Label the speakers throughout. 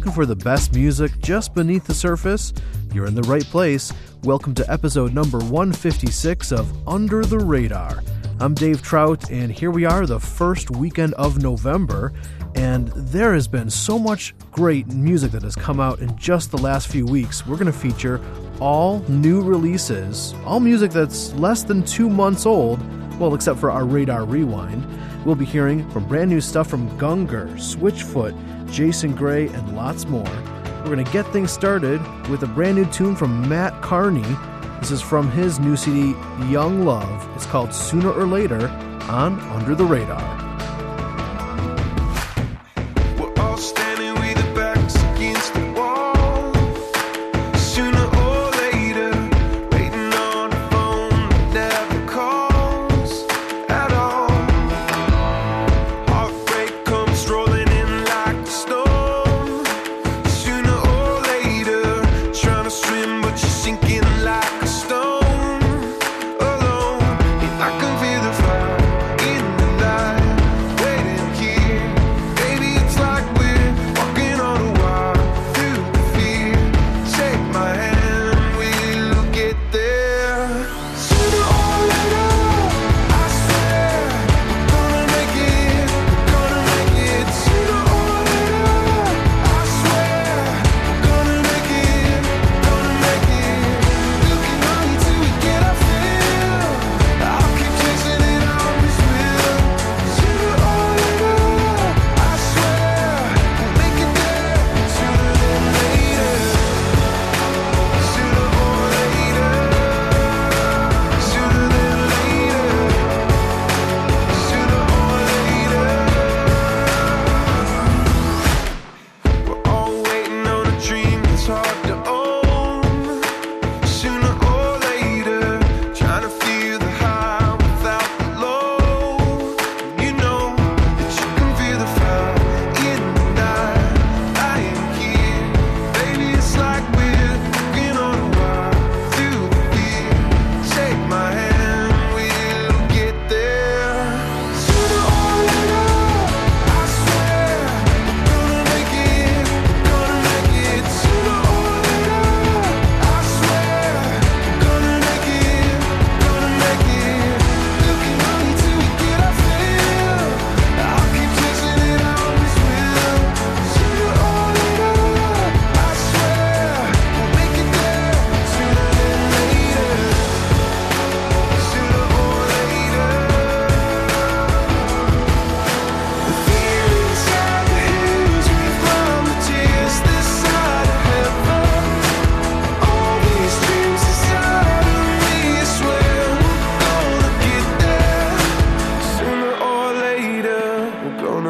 Speaker 1: looking for the best music just beneath the surface? You're in the right place. Welcome to episode number 156 of Under the Radar. I'm Dave Trout, and here we are, the first weekend of November. And there has been so much great music that has come out in just the last few weeks. We're going to feature all new releases, all music that's less than two months old, well, except for our Radar Rewind. We'll be hearing from brand new stuff from Gungor, Switchfoot, Jason Gray, and lots more. We're going to get things started with a brand new tune from Matt Kearney. This is from his new CD, Young Love. It's called Sooner or Later on Under the Radar.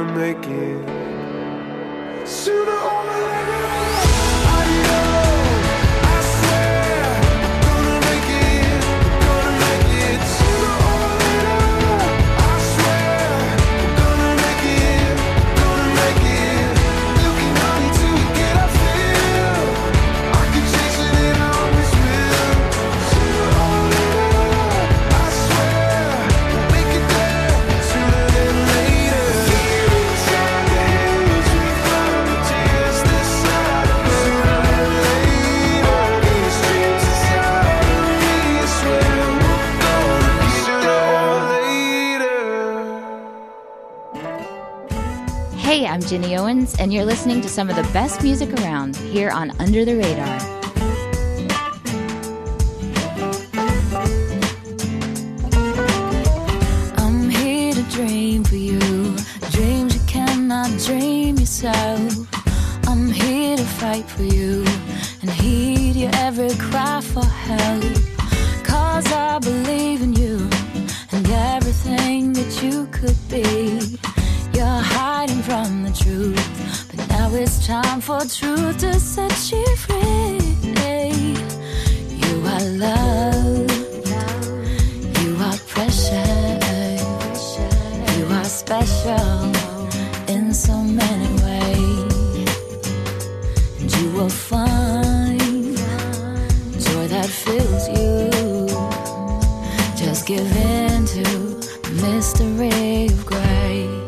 Speaker 1: never make it. Sooner or later.
Speaker 2: Ginny Owens, and you're listening to some of the best music around here on Under the Radar.
Speaker 3: That fills you. Just give in to the mystery of grace.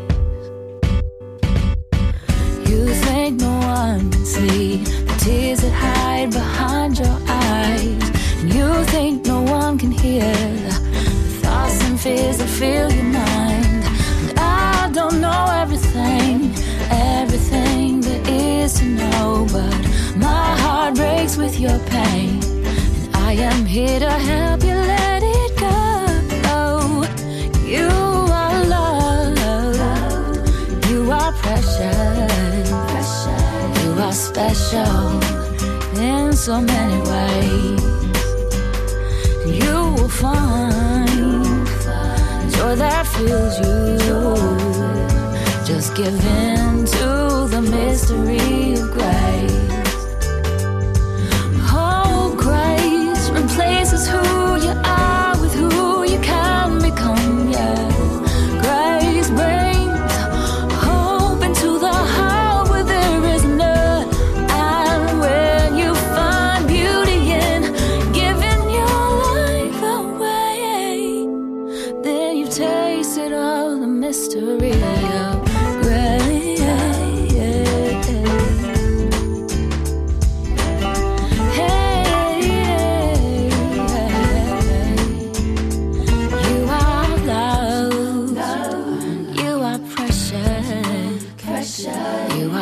Speaker 2: You think no one can see the tears that hide behind your eyes. And you think no one can hear the thoughts and fears that fill your mind. And I don't know everything, everything there is to know, but my heart breaks with your pain. And I am here to help you let it go. You are love, you are precious, you are special in so many ways. You will find joy that fills you. Just give in to the mystery of grace.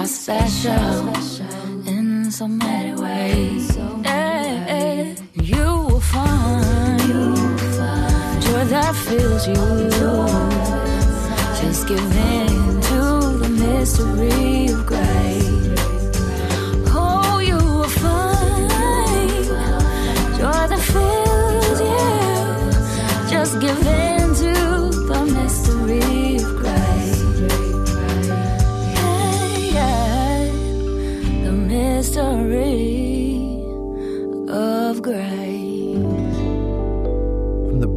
Speaker 2: Special in so many ways. Hey, you will find joy that fills you. Just give in to the mystery of grace. Oh, you will find joy that fills you. Just give in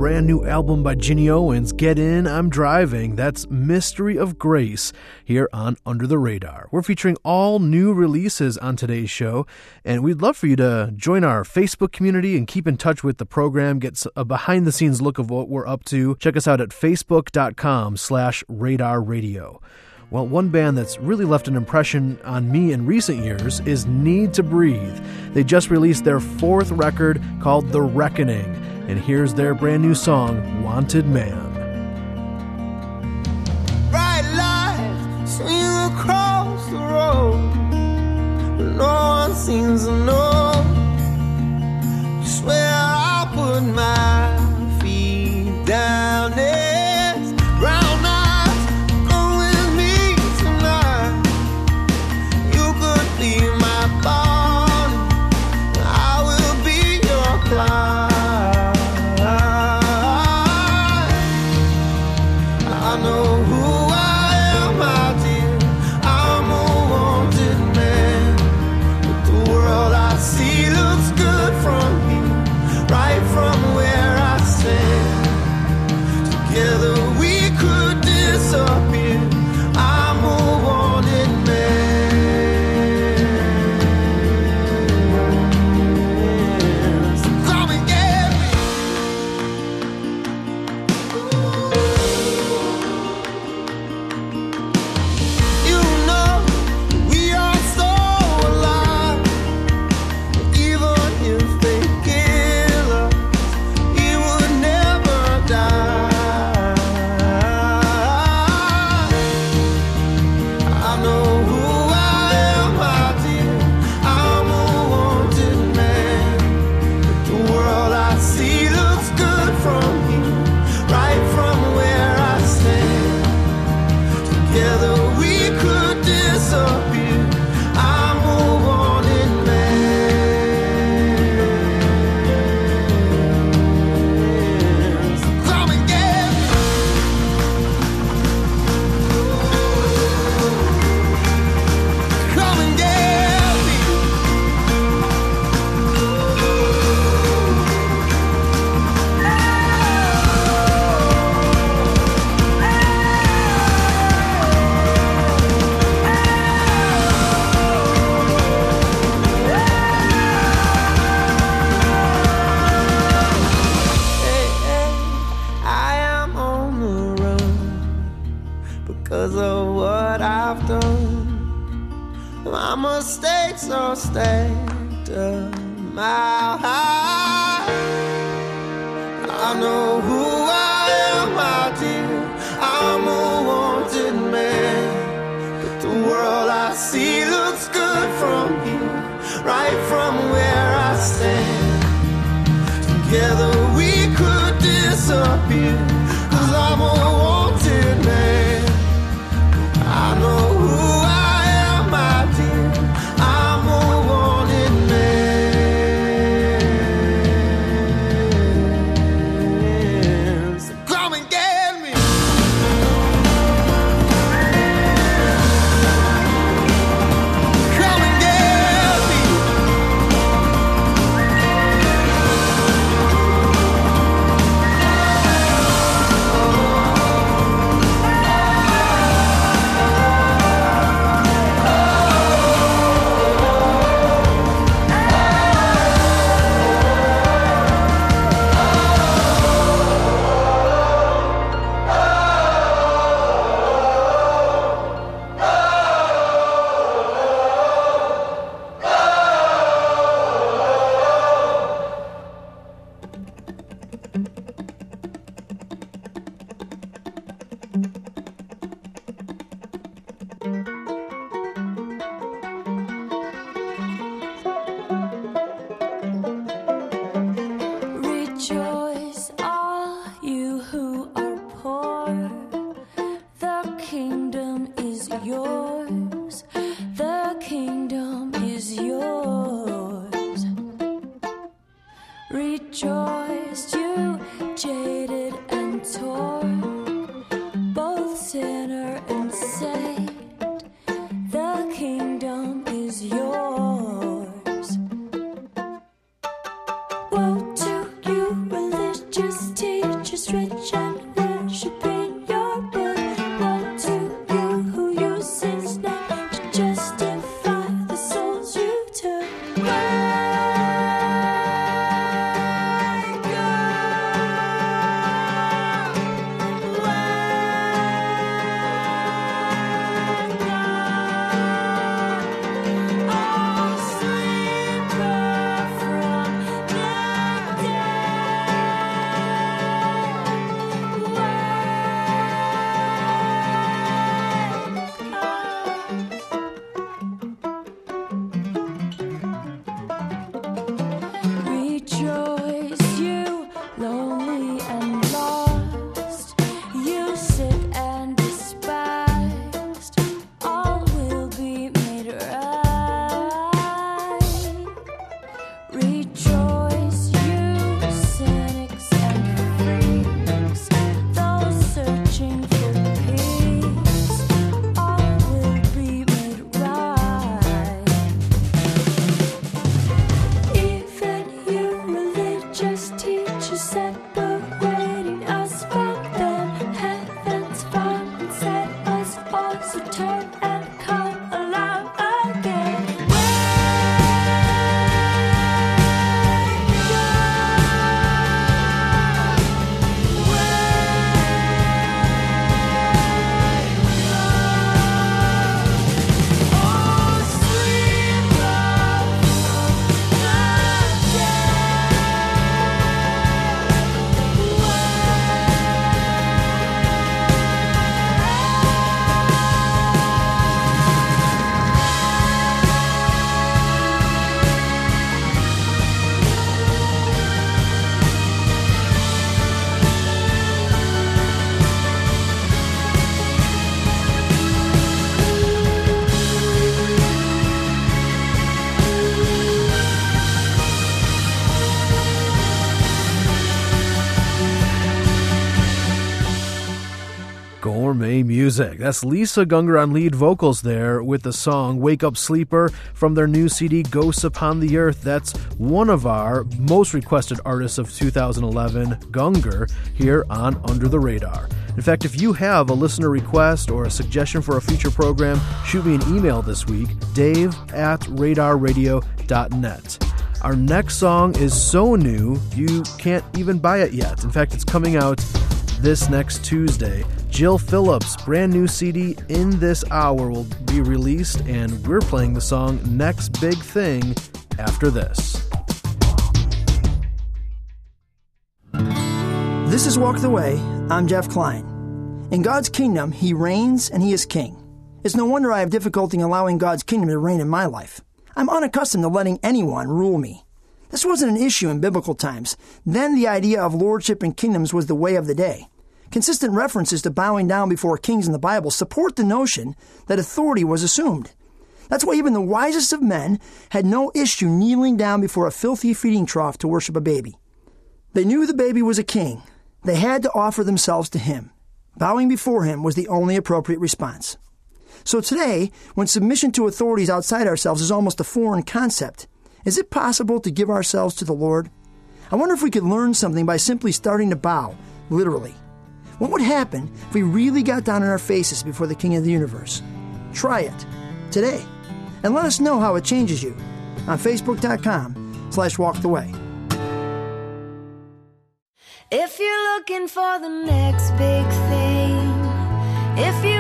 Speaker 4: brand new album by Ginny Owens, Get In, I'm Driving. That's Mystery of Grace here on Under the Radar. We're featuring all new releases on today's show, and we'd love for you to join our Facebook community and keep in touch with the program, get a behind the scenes look of what we're up to. Check us out at facebook.com slash radar radio. Well, one band that's really left an impression on me in recent years is Need to Breathe. They just released their fourth record called The Reckoning, and here's their brand new song, Wanted Man.
Speaker 5: bright lights swing across the road, but no one seems to know just where I'll put my feet down. There's
Speaker 4: Yes, Lisa Gungor on lead vocals there with the song Wake Up Sleeper from their new CD Ghosts Upon the Earth. That's one of our most requested artists of 2011, Gungor, here on Under the Radar. In fact, if you have a listener request or a suggestion for a future program, shoot me an email this week, dave at radarradio.net. Our next song is so new, you can't even buy it yet. In fact, it's coming out this next Tuesday. Jill Phillips' brand new CD In This Hour will be released, and we're playing the song Next Big Thing after this.
Speaker 6: This is Walk the Way. I'm Jeff Klein. In God's kingdom, He reigns and He is king. It's no wonder I have difficulty allowing God's kingdom to reign in my life. I'm unaccustomed to letting anyone rule me. This wasn't an issue in biblical times. Then the idea of lordship and kingdoms was the way of the day. Consistent references to bowing down before kings in the Bible support the notion that authority was assumed. That's why even the wisest of men had no issue kneeling down before a filthy feeding trough to worship a baby. They knew the baby was a king. They had to offer themselves to him. Bowing before him was the only appropriate response. So today, when submission to authorities outside ourselves is almost a foreign concept, is it possible to give ourselves to the Lord? I wonder if we could learn something by simply starting to bow, literally. What would happen if we really got down on our faces before the King of the universe? Try it today. And let us know how it changes you on Facebook.com slash walk the way.
Speaker 7: If you're looking for the next big thing, if you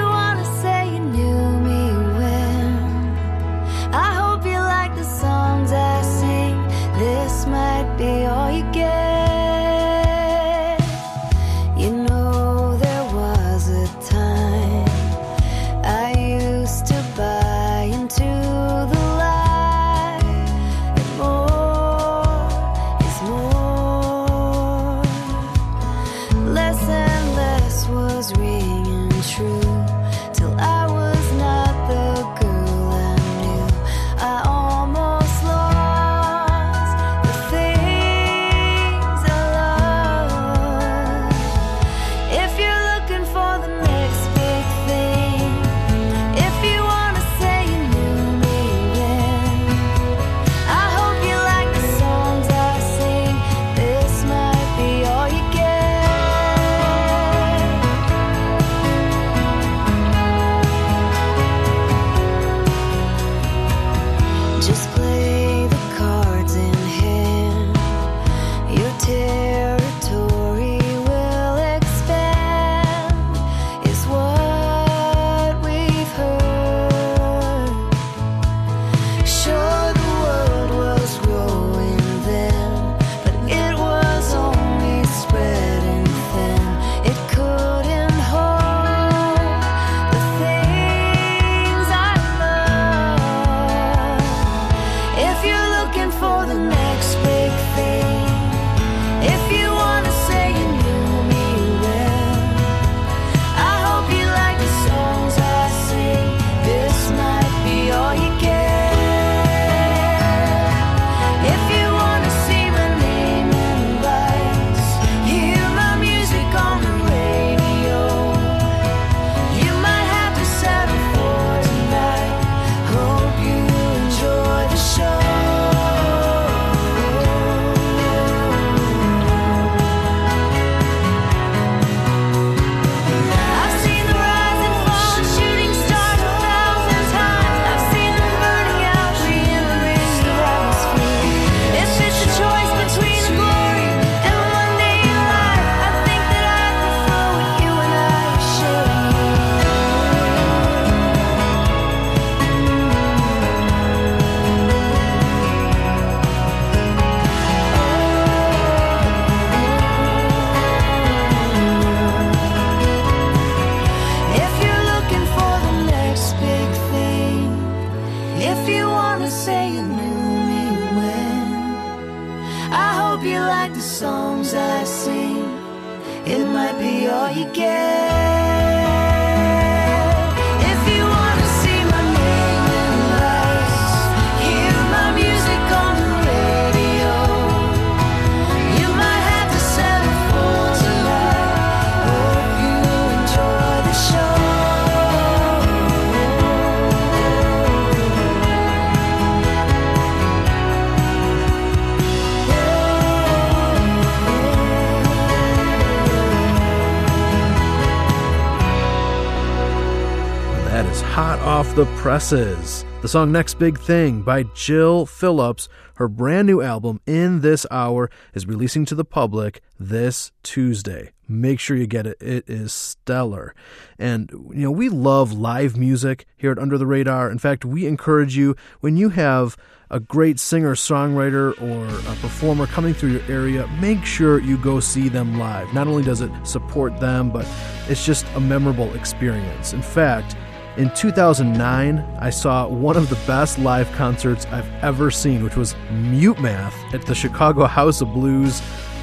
Speaker 8: off the presses. The song Next Big Thing by Jill Phillips, her brand new album In This Hour, is releasing to the public this Tuesday. Make sure you get it. It is stellar. And, you know, we love live music here at Under the Radar. In fact, we encourage you when you have a great singer songwriter or a performer coming through your area, make sure you go see them live. Not only does it support them, but it's just a memorable experience. In fact, in 2009, I saw one of the best live concerts I've ever seen, which was Mute Math at the Chicago House of Blues.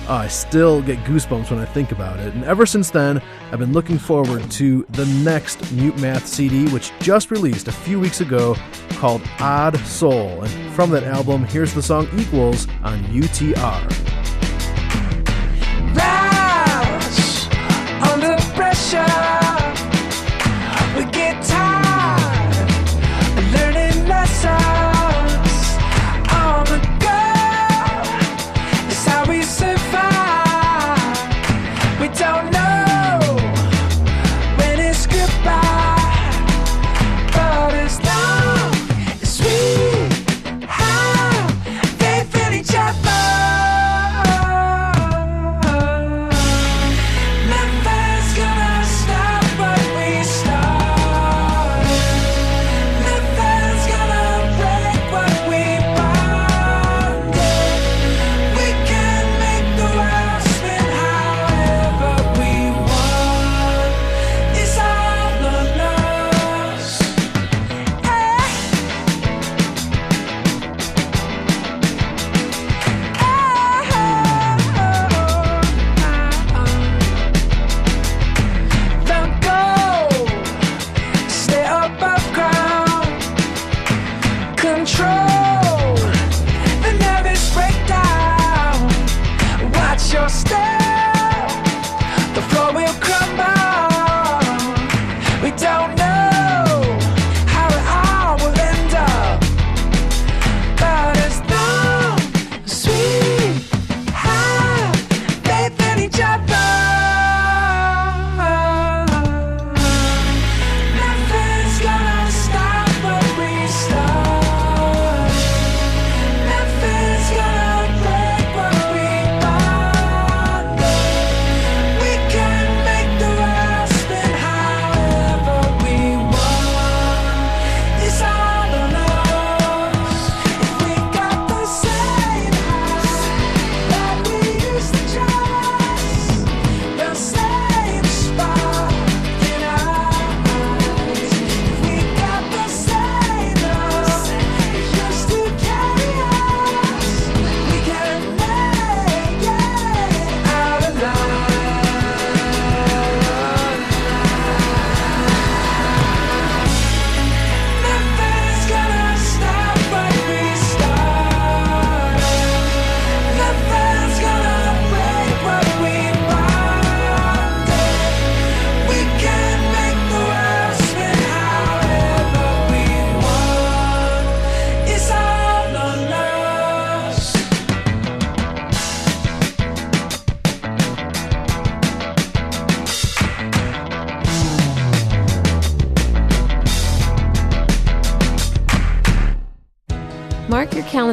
Speaker 8: Uh, I still get goosebumps when I think about it. And ever since then, I've been looking forward to the next Mute Math CD, which just released a few weeks ago called Odd Soul. And from that album, here's the song Equals on UTR.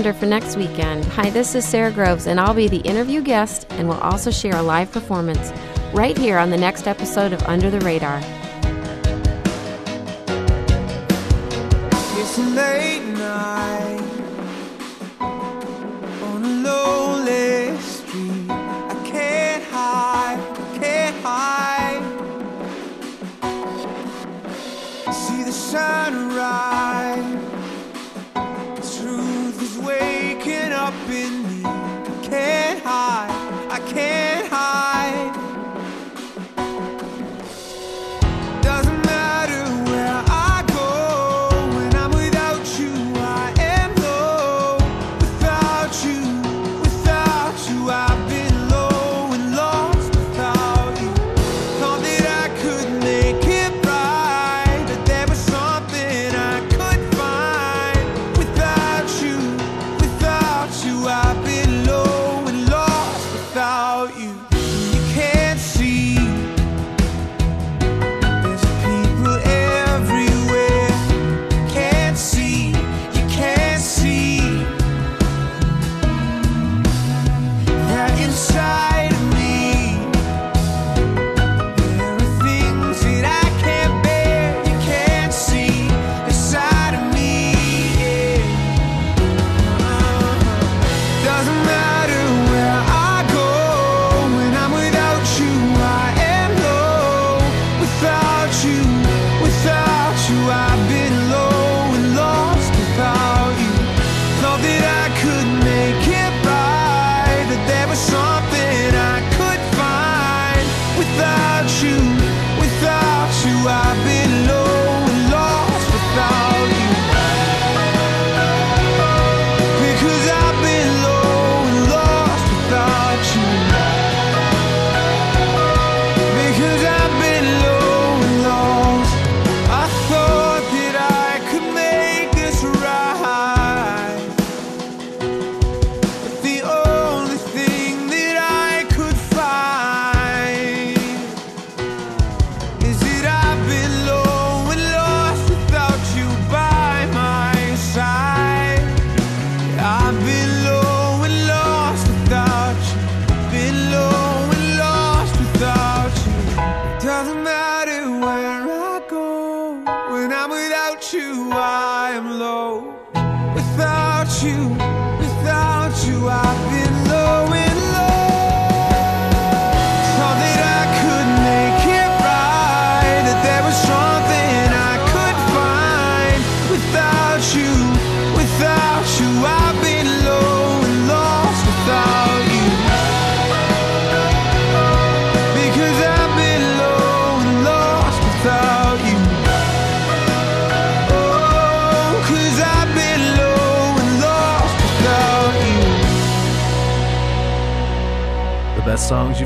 Speaker 9: Calendar for next weekend. Hi, this is Sara Groves, and I'll be the interview guest and will also share a live performance right here on the next episode of Under the Radar.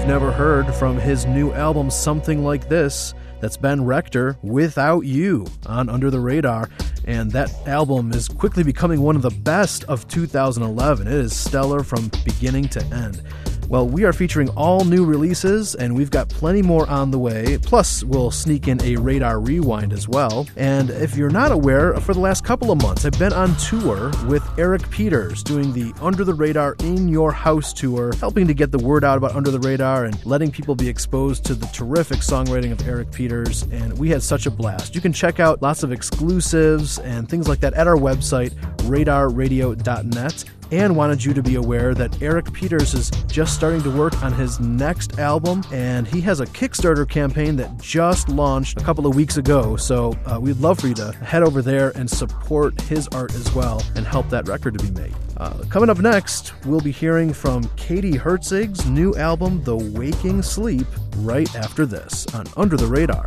Speaker 4: You've never heard from his new album, Something Like This. That's Ben Rector, Without You, on Under the Radar. And that album is quickly becoming one of the best of 2011. It is stellar from beginning to end. Well, we are featuring all new releases, and we've got plenty more on the way. Plus, we'll sneak in a radar rewind as well. And if you're not aware, for the last couple of months, I've been on tour with Eric Peters doing the Under the Radar in Your House tour, helping to get the word out about Under the Radar and letting people be exposed to the terrific songwriting of Eric Peters. And we had such a blast. You can check out lots of exclusives and things like that at our website, radarradio.net and wanted you to be aware that Eric Peters is just starting to work on his next album, and he has a Kickstarter campaign that just launched a couple of weeks ago. So uh, we'd love for you to head over there and support his art as well and help that record to be made. Uh, coming up next, we'll be hearing from Katie Herzig's new album, The Waking Sleep, right after this on Under the Radar.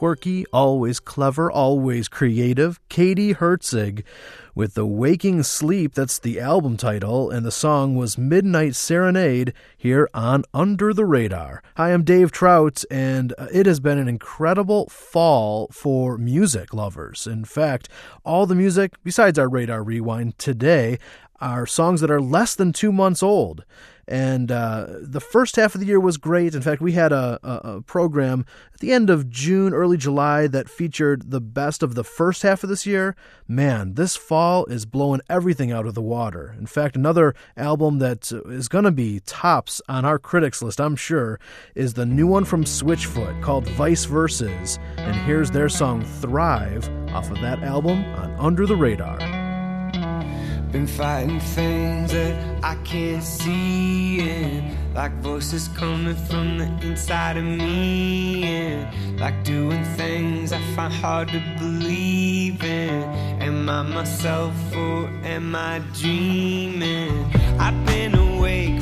Speaker 4: Quirky, always clever, always creative Katie Herzig with The Waking Sleep. That's the album title, and the song was Midnight Serenade here on Under the Radar. Hi, I'm Dave Trout, and uh, it has been an incredible fall for music lovers. In fact, all the music, besides our Radar Rewind today, are songs that are less than two months old. And uh, the first half of the year was great. In fact, we had a, a, a, program at the end of June, early July that featured the best of the first half of this year. Man, this fall is blowing everything out of the water. In fact, another album that is going to be tops on our critics list, I'm sure, is the new one from Switchfoot called Vice Verses. And here's their song Thrive off of that album on Under the Radar.
Speaker 5: Been fighting things that I can't see, and like voices coming from the inside of me, and like doing things I find hard to believe in. Am I myself or am I dreaming? I've been awake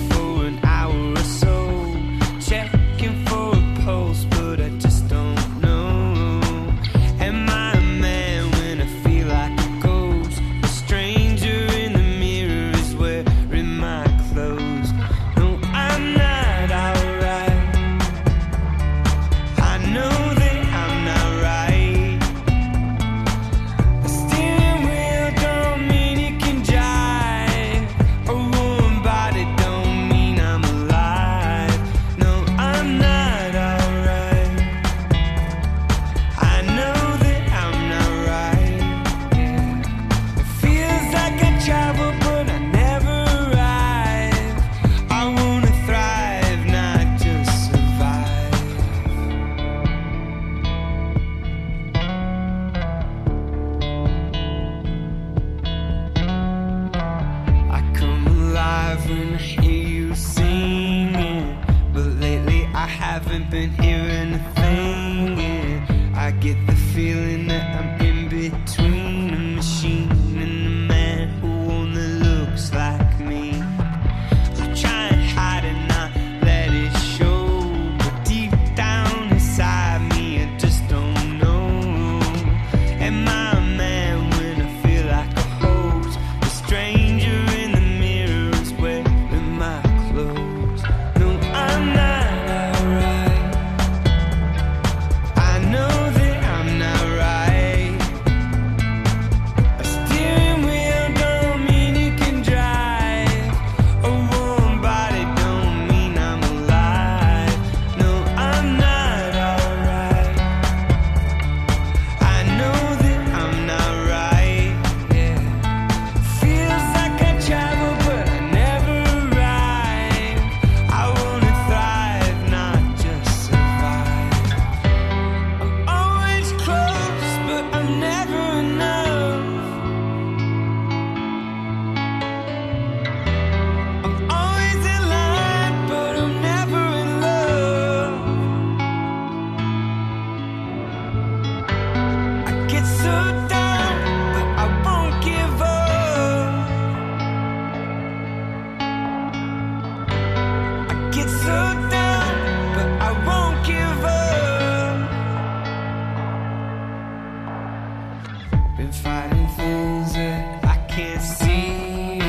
Speaker 5: Been fighting things that I can't see,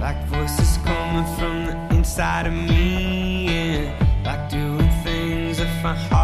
Speaker 5: like voices coming from the inside of me, and like doing things I find hard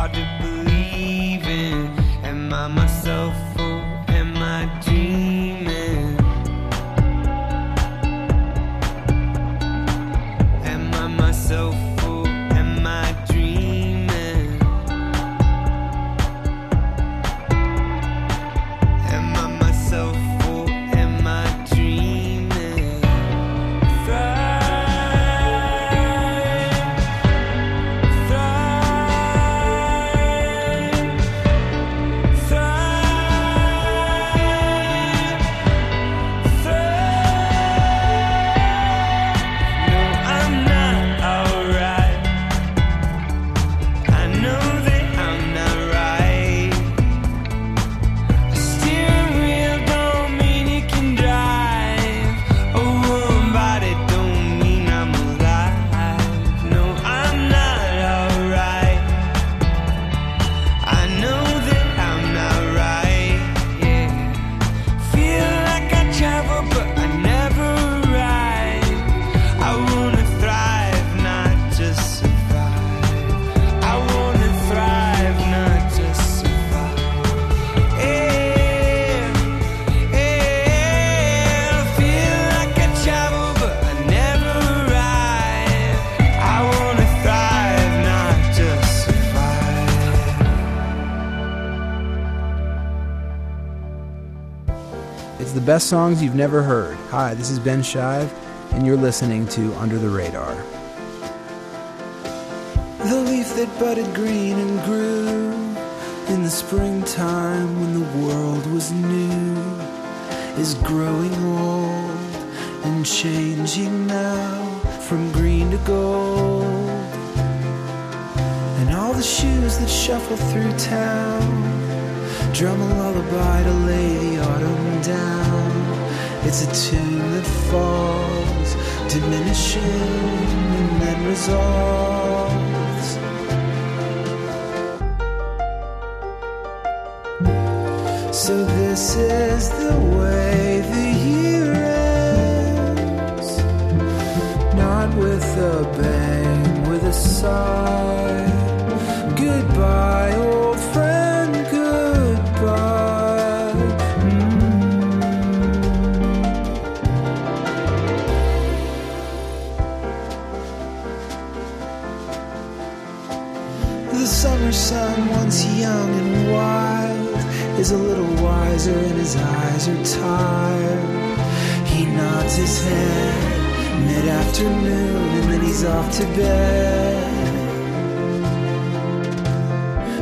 Speaker 10: It's the best songs you've never heard. Hi, this is Ben Shive, and you're listening to Under the Radar.
Speaker 11: The leaf that budded green and grew in the springtime when the world was new is growing old and changing now from green to gold. And all the shoes that shuffle through town drum a lullaby to lay the autumn down. It's a tune that falls, diminishing and then resolves. So this is the way the year ends. Not with a bang, with a sigh. Is a little wiser and his eyes are tired. He nods his head mid afternoon and then he's off to bed.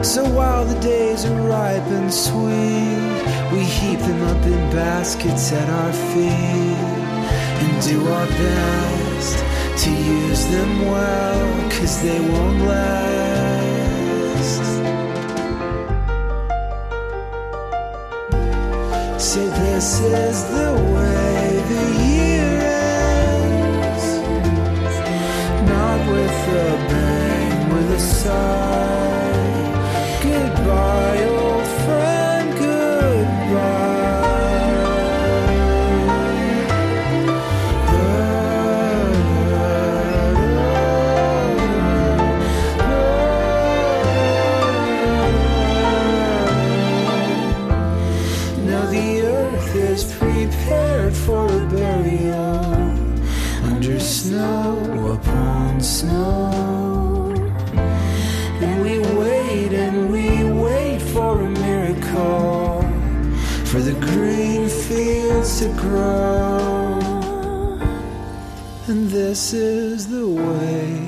Speaker 11: So while the days are ripe and sweet, we heap them up in baskets at our feet and do our best to use them well, cause they won't last. This is the way the year ends. Not with a bang, with a sigh. To grow. And this is the way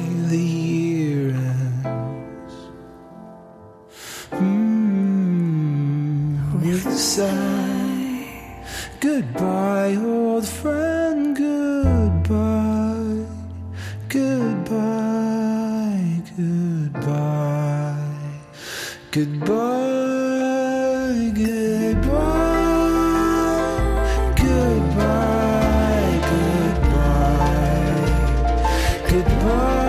Speaker 11: Goodbye,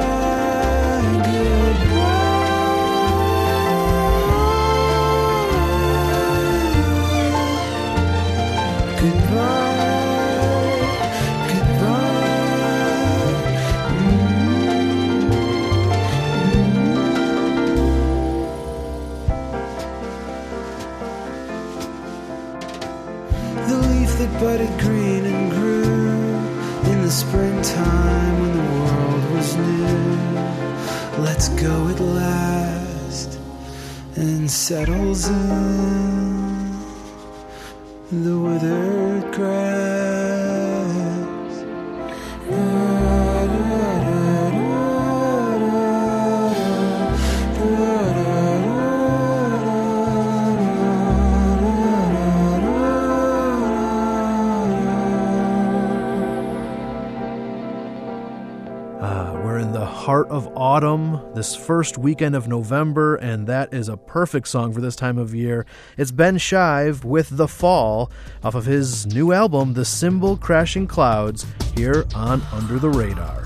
Speaker 4: this first weekend of November, and that is a perfect song for this time of year. It's Ben Shive with The Fall off of his new album, The Cymbal Crashing Clouds, here on Under the Radar.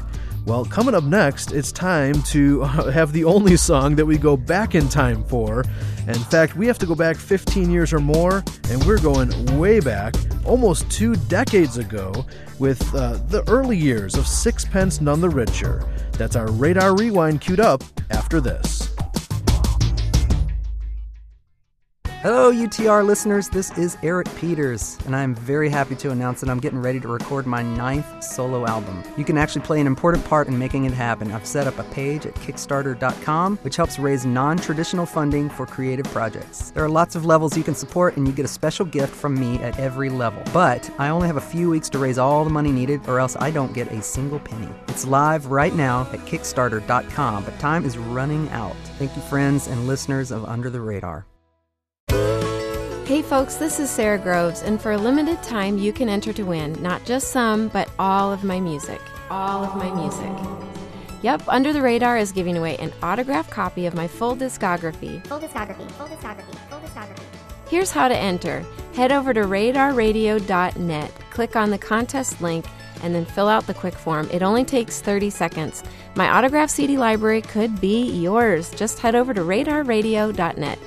Speaker 4: Well, coming up next, it's time to have the only song that we go back in time for. In fact, we have to go back 15 years or more, and we're going way back, almost two decades ago, with uh, the early years of Sixpence None the Richer. That's our Radar Rewind queued up after this.
Speaker 12: Hello, UTR listeners. This is Eric Peters, and I'm very happy to announce that I'm getting ready to record my ninth solo album. You can actually play an important part in making it happen. I've set up a page at Kickstarter.com, which helps raise non traditional funding for creative projects. There are lots of levels you can support, and you get a special gift from me at every level. But I only have a few weeks to raise all the money needed, or else I don't get a single penny. It's live right now at Kickstarter.com, but time is running out. Thank you, friends and listeners of Under the Radar.
Speaker 2: Hey folks, this is Sara Groves, and for a limited time, you can enter to win not just some, but all of my music. All of my music. Yep, Under the Radar is giving away an autographed copy of my full discography.
Speaker 13: Full discography, full discography, full discography.
Speaker 2: Here's how to enter head over to radarradio.net, click on the contest link, and then fill out the quick form. It only takes 30 seconds. My autograph CD library could be yours. Just head over to radarradio.net.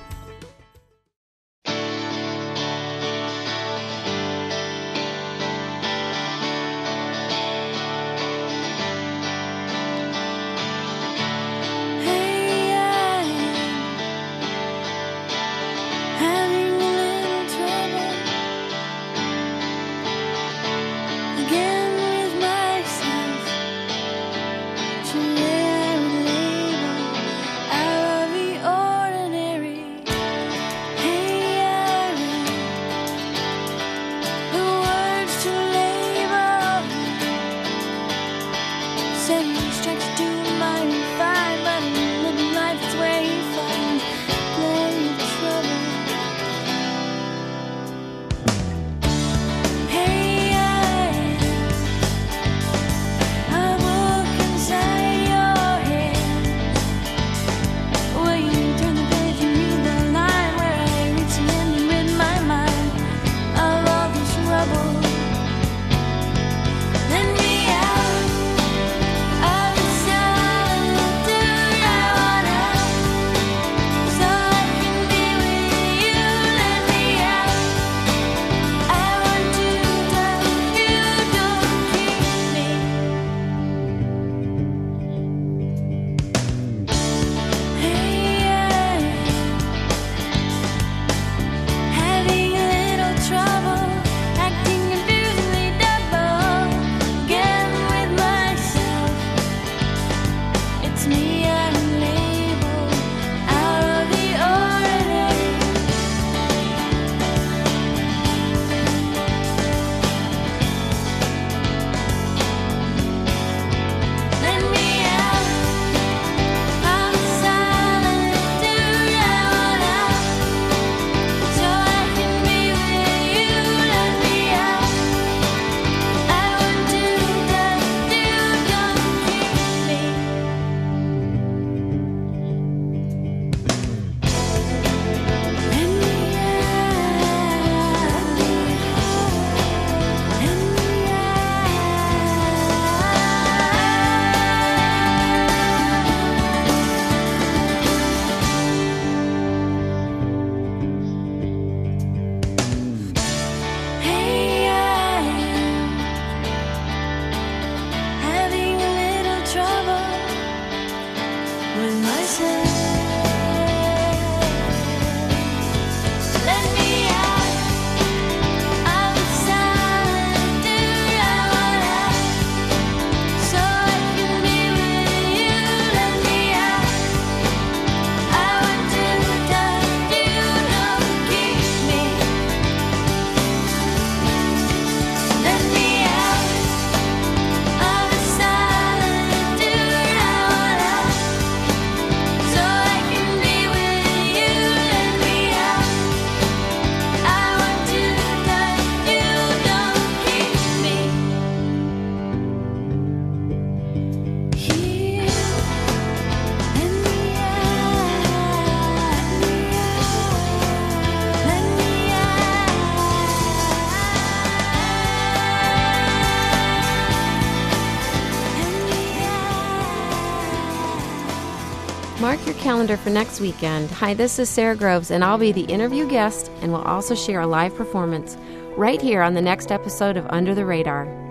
Speaker 2: calendar for next weekend. Hi, this is Sara Groves, and I'll be the interview guest and we'll also share a live performance right here on the next episode of Under the Radar.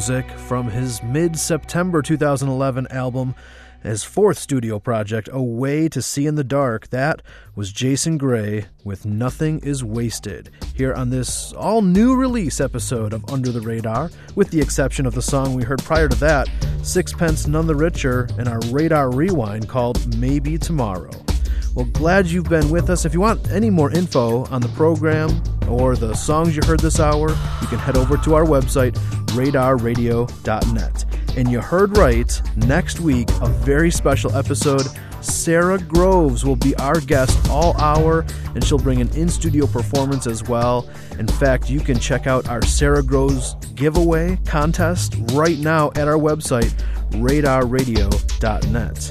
Speaker 4: Music from his mid September 2011 album, his fourth studio project, A Way to See in the Dark. That was Jason Gray with Nothing is Wasted, here on this all new release episode of Under the Radar, with the exception of the song we heard prior to that, Sixpence None the Richer, and our Radar Rewind called Maybe Tomorrow. Well, glad you've been with us. If you want any more info on the program or the songs you heard this hour, you can head over to our website, radarradio.net. And you heard right, next week, a very special episode. Sara Groves will be our guest all hour, and she'll bring an in studio performance as well. In fact, you can check out our Sara Groves giveaway contest right now at our website, radarradio.net.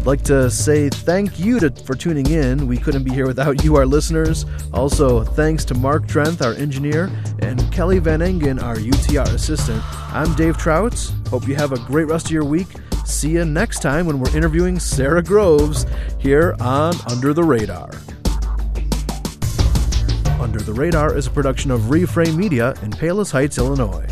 Speaker 4: I'd like to say thank you to, for tuning in. We couldn't be here without you, our listeners. Also, thanks to Mark Drenth, our engineer, and Kelly Van Engen, our UTR assistant. I'm Dave Trout. Hope you have a great rest of your week. See you next time when we're interviewing Sara Groves here on Under the Radar. Under the Radar is a production of Reframe Media in Palos Heights, Illinois.